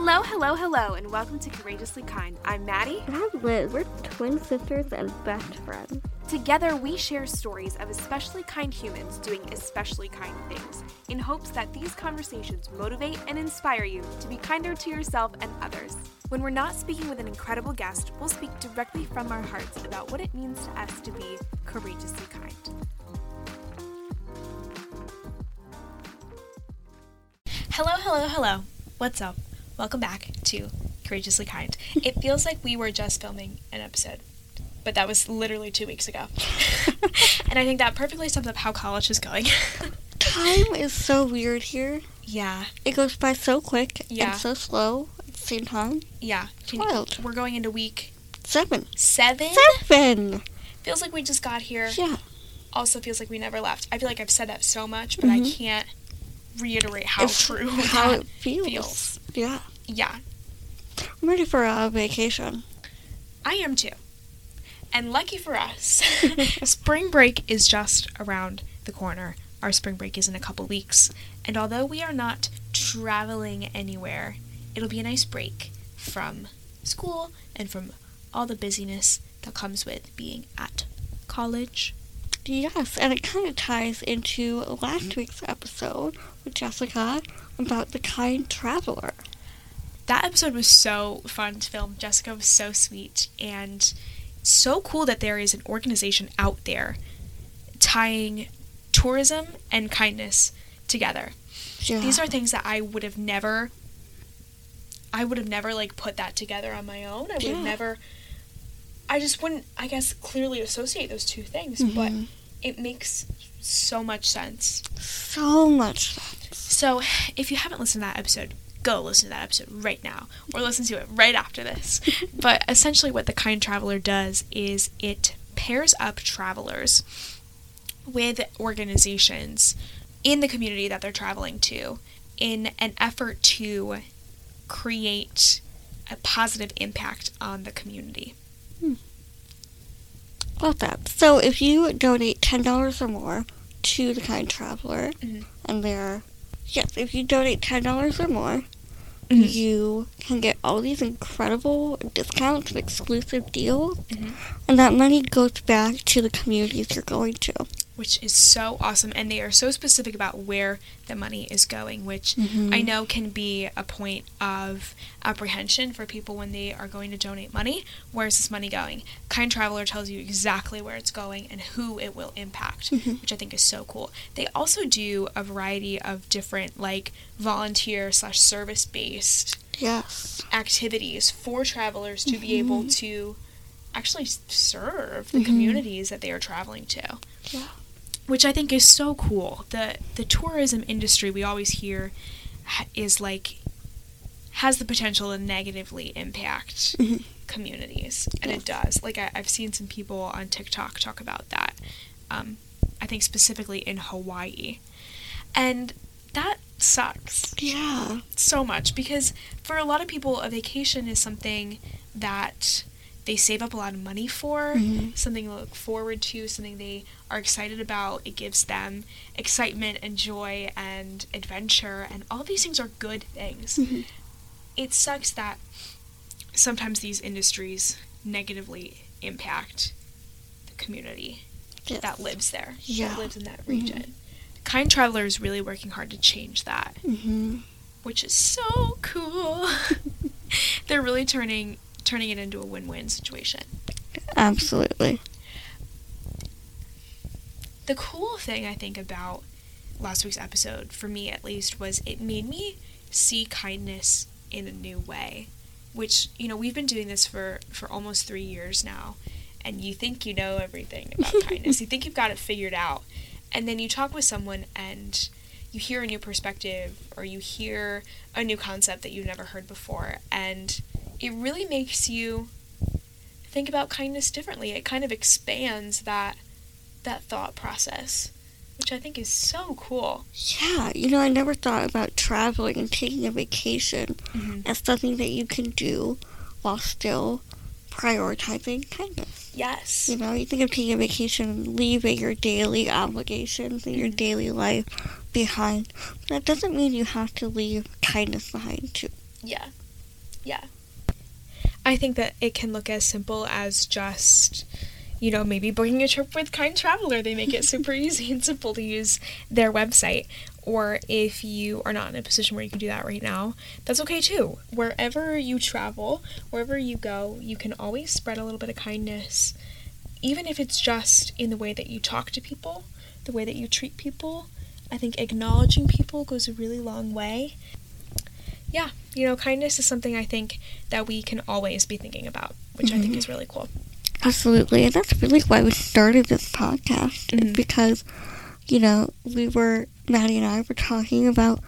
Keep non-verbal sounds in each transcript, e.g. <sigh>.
Hello, hello, hello, and welcome to Courageously Kind. I'm Maddie. And I'm Liz. We're twin sisters and best friends. Together, we share stories of especially kind humans doing especially kind things in hopes that these conversations motivate and inspire you to be kinder to yourself and others. When we're not speaking with an incredible guest, we'll speak directly from our hearts about what it means to us to be courageously kind. Hello, hello, hello. What's up? Welcome back to Courageously Kind. It feels like we were just filming an episode, but that was literally two weeks ago. <laughs> and I think that perfectly sums up how college is going. <laughs> Time is so weird here. yeah, It goes by so quick Yeah. and so slow at the same time. yeah. Can- wild. We're going into week Seven. seven. Seven! Feels like we just got here. Yeah. Also feels like we never left. I feel like I've said that so much, but I Mhm. can't reiterate how It's true how it feels. feels. Yeah. Yeah, I'm ready for a vacation. I am too. And lucky for us, <laughs> spring break is just around the corner. Our spring break is in a couple weeks. And although we are not traveling anywhere, it'll be a nice break from school and from all the busyness that comes with being at college. Yes, and it kind of ties into last mm-hmm. week's episode with Jessica about the kind traveler. That episode was so fun to film. Jessica was so sweet and so cool that there is an organization out there tying tourism and kindness together. Yeah. These are things that I would have never I would have never like put that together on my own. I would Yeah. have never I just wouldn't I guess clearly associate those two things, Mhm. but it makes so much sense. so much sense. So, if you haven't listened to that episode, go listen to that episode right now or listen to it right after this. <laughs> but essentially, what the Kind Traveler does is it pairs up travelers with organizations in the community that they're traveling to in an effort to create a positive impact on the community. Love that. So if you donate ten dollars or more to the Kind Traveler, Mhm. and they're yes, if you donate ten dollars or more, Mhm. you can get all these incredible discounts and exclusive deals, Mhm. and that money goes back to the communities you're going to. Which is so awesome, and they are so specific about where the money is going, which Mhm. I know can be a point of apprehension for people when they are going to donate money. Where's this money going? Kind Traveler tells you exactly where it's going and who it will impact, Mhm. which I think is so cool. They also do a variety of different, like, volunteer slash service based Yes. activities for travelers to be able Mhm. to actually serve the Mhm. communities that they are traveling to Yeah. Which I think is so cool. The the tourism industry we always hear is like has the potential to negatively impact Mhm. communities, and Yes. it does. Like I, I've seen some people on TikTok talk about that. Um, I think specifically in Hawaii, and that sucks Yeah. so much because for a lot of people a vacation is something that they save up a lot of money for Mhm. something to look forward to something they are excited about it gives them excitement and joy and adventure and all these things are good things Mhm. it sucks that sometimes these industries negatively impact the community Yes. that lives there Yeah. that lives in that Mhm. region kind traveler is really working hard to change that Mm-hmm. which is so cool. <laughs> <laughs> They're really turning turning it into a win-win situation. Absolutely. The cool thing I think about last week's episode, for me at least, was it made me see kindness in a new way. Which, you know, we've been doing this for, for almost three years now, and you think you know everything about <laughs> kindness. You think you've got it figured out. And then you talk with someone and you hear a new perspective or you hear a new concept that you've never heard before, and it really makes you think about kindness differently. It kind of expands that that thought process, which I think is so cool. Yeah, you know, I never thought about traveling and taking a vacation Mm-hmm. as something that you can do while still prioritizing kindness. Yes. You know, you think of taking a vacation and leaving your daily obligations and your Mhm. daily life behind. But that doesn't mean you have to leave kindness behind too. Yeah. Yeah. I think that it can look as simple as just, you know, maybe booking a trip with Kind Traveler. They make it <laughs> super easy and simple to use their website. Or if you are not in a position where you can do that right now, that's okay too. Wherever you travel, wherever you go, you can always spread a little bit of kindness, even if it's just in the way that you talk to people, the way that you treat people. I think acknowledging people goes a really long way yeah, you know, kindness is something I think that we can always be thinking about, which I think is really cool. Absolutely. And that's really why we started this podcast. Mhm. It's because, you know, we were, Maddie and I were talking about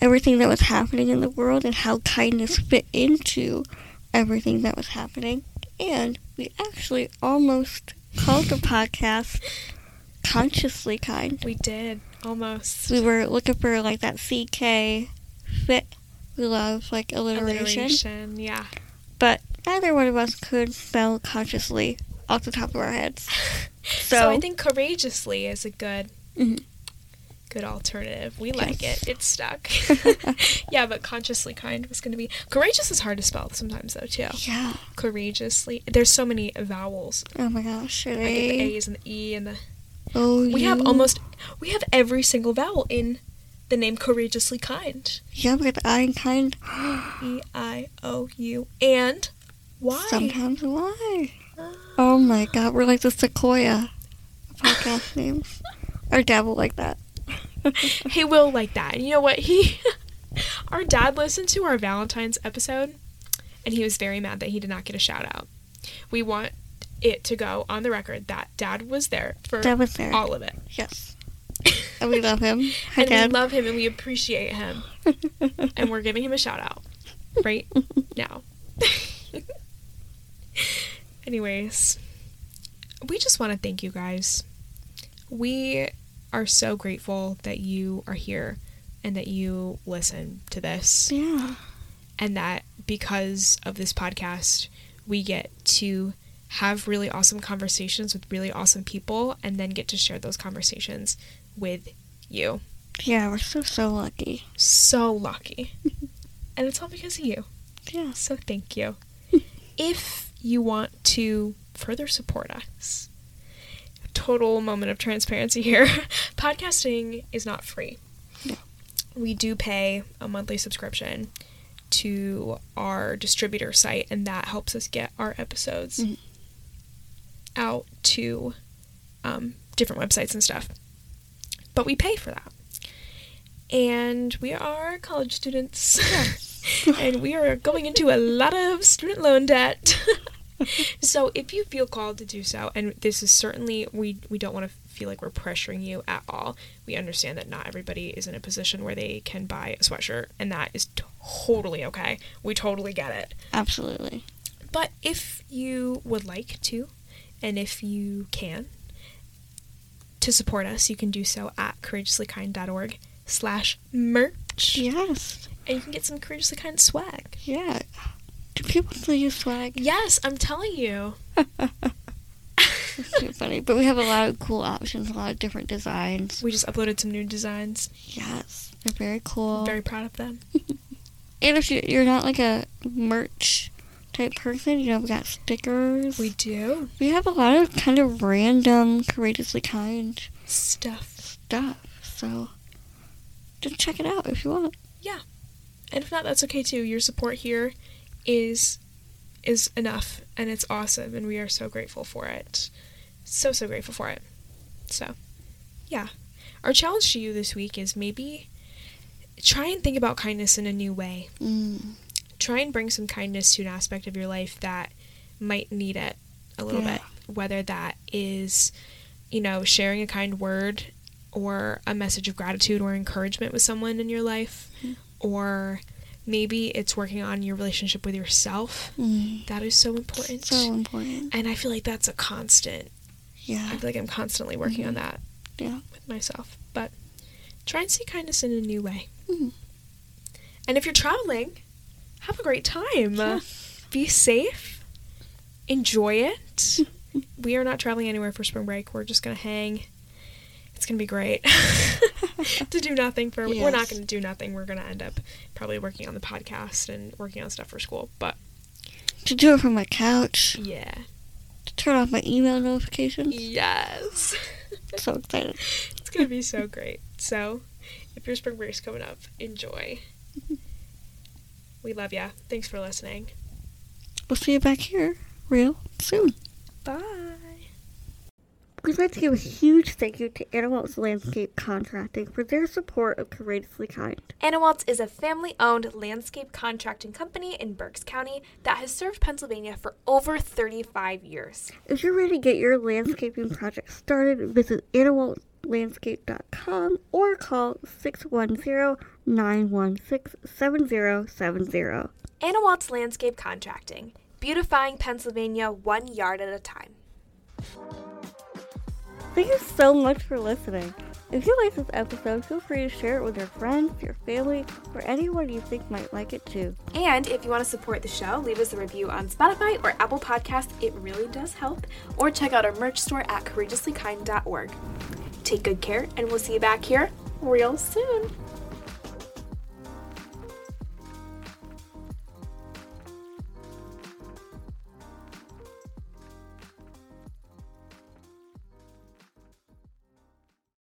everything that was happening in the world and how kindness fit into everything that was happening. And we actually almost called the podcast Consciously Kind. We did almost. We were looking for like that CK fit. We love like alliteration. Alliteration, yeah. But neither one of us could spell consciously off the top of our heads. <laughs> So, So, I think courageously is a good Mhm. good alternative. We like Yes. it. It's stuck. <laughs> <laughs> yeah, but consciously kind was going to be courageous is hard to spell sometimes though too. yeah. Courageously. There's so many vowels. Oh my gosh. Are Like the? A's and the E and the Oh, We have almost we have every single vowel in the name courageously kind. Yeah, but I am kind. <gasps> E I O U and why? Sometimes why? Ah. Oh my god, we're like the Sequoia podcast <laughs> names. Our dad will like that. <laughs> He will like that. You know what? He <laughs> our dad listened to our Valentine's episode and he was very mad that he did not get a shout out. We want it to go on the record that dad was there for Dad was there. all of it. Yes. And we love him. Hi, <laughs> and Dad. we love him and we appreciate him. <laughs> and we're giving him a shout out right now. <laughs> Anyways, we just want to thank you guys. We are so grateful that you are here and that you listen to this, yeah. and that because of this podcast, we get to have really awesome conversations with really awesome people and then get to share those conversations with you. Yeah, we're so, so lucky. So lucky. <laughs> and it's all because of you. Yeah. So thank you. <laughs> if you want to further support us, total moment of transparency here. <laughs> Podcasting is not free. No. We do pay a monthly subscription to our distributor site, and that helps us get our episodes Mhm. out to um, different websites and stuff. But we pay for that. And we are college students. <laughs> and we are going into a lot of student loan debt. <laughs> so if you feel called to do so, and this is certainly we we don't want to feel like we're pressuring you at all. We understand that not everybody is in a position where they can buy a sweatshirt, and that is totally okay. We totally get it. Absolutely. But if you would like to, and if you can, to support us, you can do so at courageouslykind.org slash merch. Yes. And you can get some courageously kind swag. Yeah. Do people still use swag? Yes, I'm telling you. It's too funny. But we have a lot of cool options, a lot of different designs. We just uploaded some new designs. Yes. They're very cool. Very proud of them. <laughs> And if you're not like a merch type person, you know, we got stickers. We do We have a lot of kind of random, courageously kind stuff. stuff. So just check it out if you want. Yeah. And if not, that's okay too. Your support here is is enough and it's awesome and we are so grateful for it. So so grateful for it. So, yeah. Our challenge to you this week is maybe try and think about kindness in a new way. Mm. Try and bring some kindness to an aspect of your life that might need it a little Yeah. bit whether that is you know sharing a kind word or a message of gratitude or encouragement with someone in your life Mhm. or maybe it's working on your relationship with yourself Mm. that is so important So important. and i feel like that's a constant Yeah. i feel like i'm constantly working on that Yeah. with myself but try and see kindness in a new way Mhm. and if you're traveling have a great time Yeah. be safe, enjoy it. <laughs> we are not traveling anywhere for spring break. We're just gonna hang, It's gonna be great <laughs> to do nothing for. We're not gonna do nothing. We're gonna end up probably working on the podcast and working on stuff for school. But To do it from my couch, yeah, to turn off my email notifications. yes, <laughs> So excited. it's gonna be so great. So, if your spring break's coming up, enjoy. We love ya. Thanks for listening. We'll see you back here real soon. Bye. We'd like to give a huge thank you to Anawaltz Landscape Contracting for their support of Courageously Kind. Anawaltz is a family owned landscape contracting company in Berks County that has served Pennsylvania for over 35 years. If you're ready to get your landscaping project started, visit animallandscape.com or call 610-916-7070. Anawaltz Landscape Contracting, beautifying Pennsylvania one yard at a time. Thank you so much for listening. If you like this episode, feel free to share it with your friends, your family, or anyone you think might like it too. And if you want to support the show, leave us a review on Spotify or Apple Podcasts. It really does help. Or check out our merch store at courageouslykind.org. Take good care, and we'll see you back here real soon.